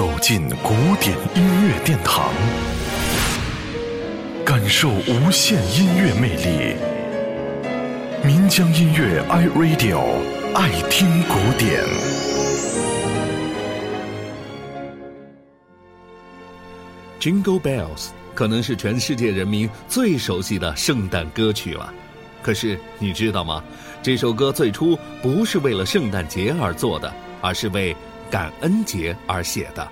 走进古典音乐殿堂，感受无限音乐魅力。民江音乐 iRadio 爱听古典。Jingle Bells 可能是全世界人民最熟悉的圣诞歌曲了。可是你知道吗？这首歌最初不是为了圣诞节而做的，而是为感恩节而写的。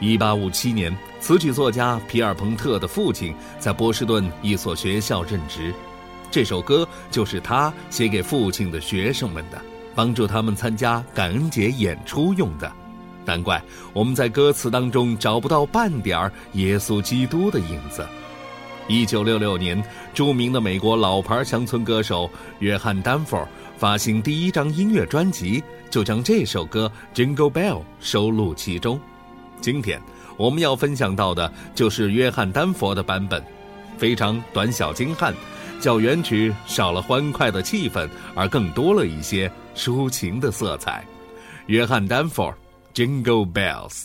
一八五七年，词曲作家皮尔彭特的父亲在波士顿一所学校任职，这首歌就是他写给父亲的学生们的，帮助他们参加感恩节演出用的。难怪我们在歌词当中找不到半点耶稣基督的影子。一九六六年，著名的美国老牌乡村歌手约翰·丹佛发行第一张音乐专辑，就将这首歌《Jingle Bell》收录其中。今天我们要分享到的就是约翰·丹佛的版本，非常短小精悍，较原曲少了欢快的气氛，而更多了一些抒情的色彩。约翰·丹佛，《Jingle Bells》。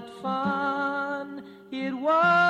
what fun. It was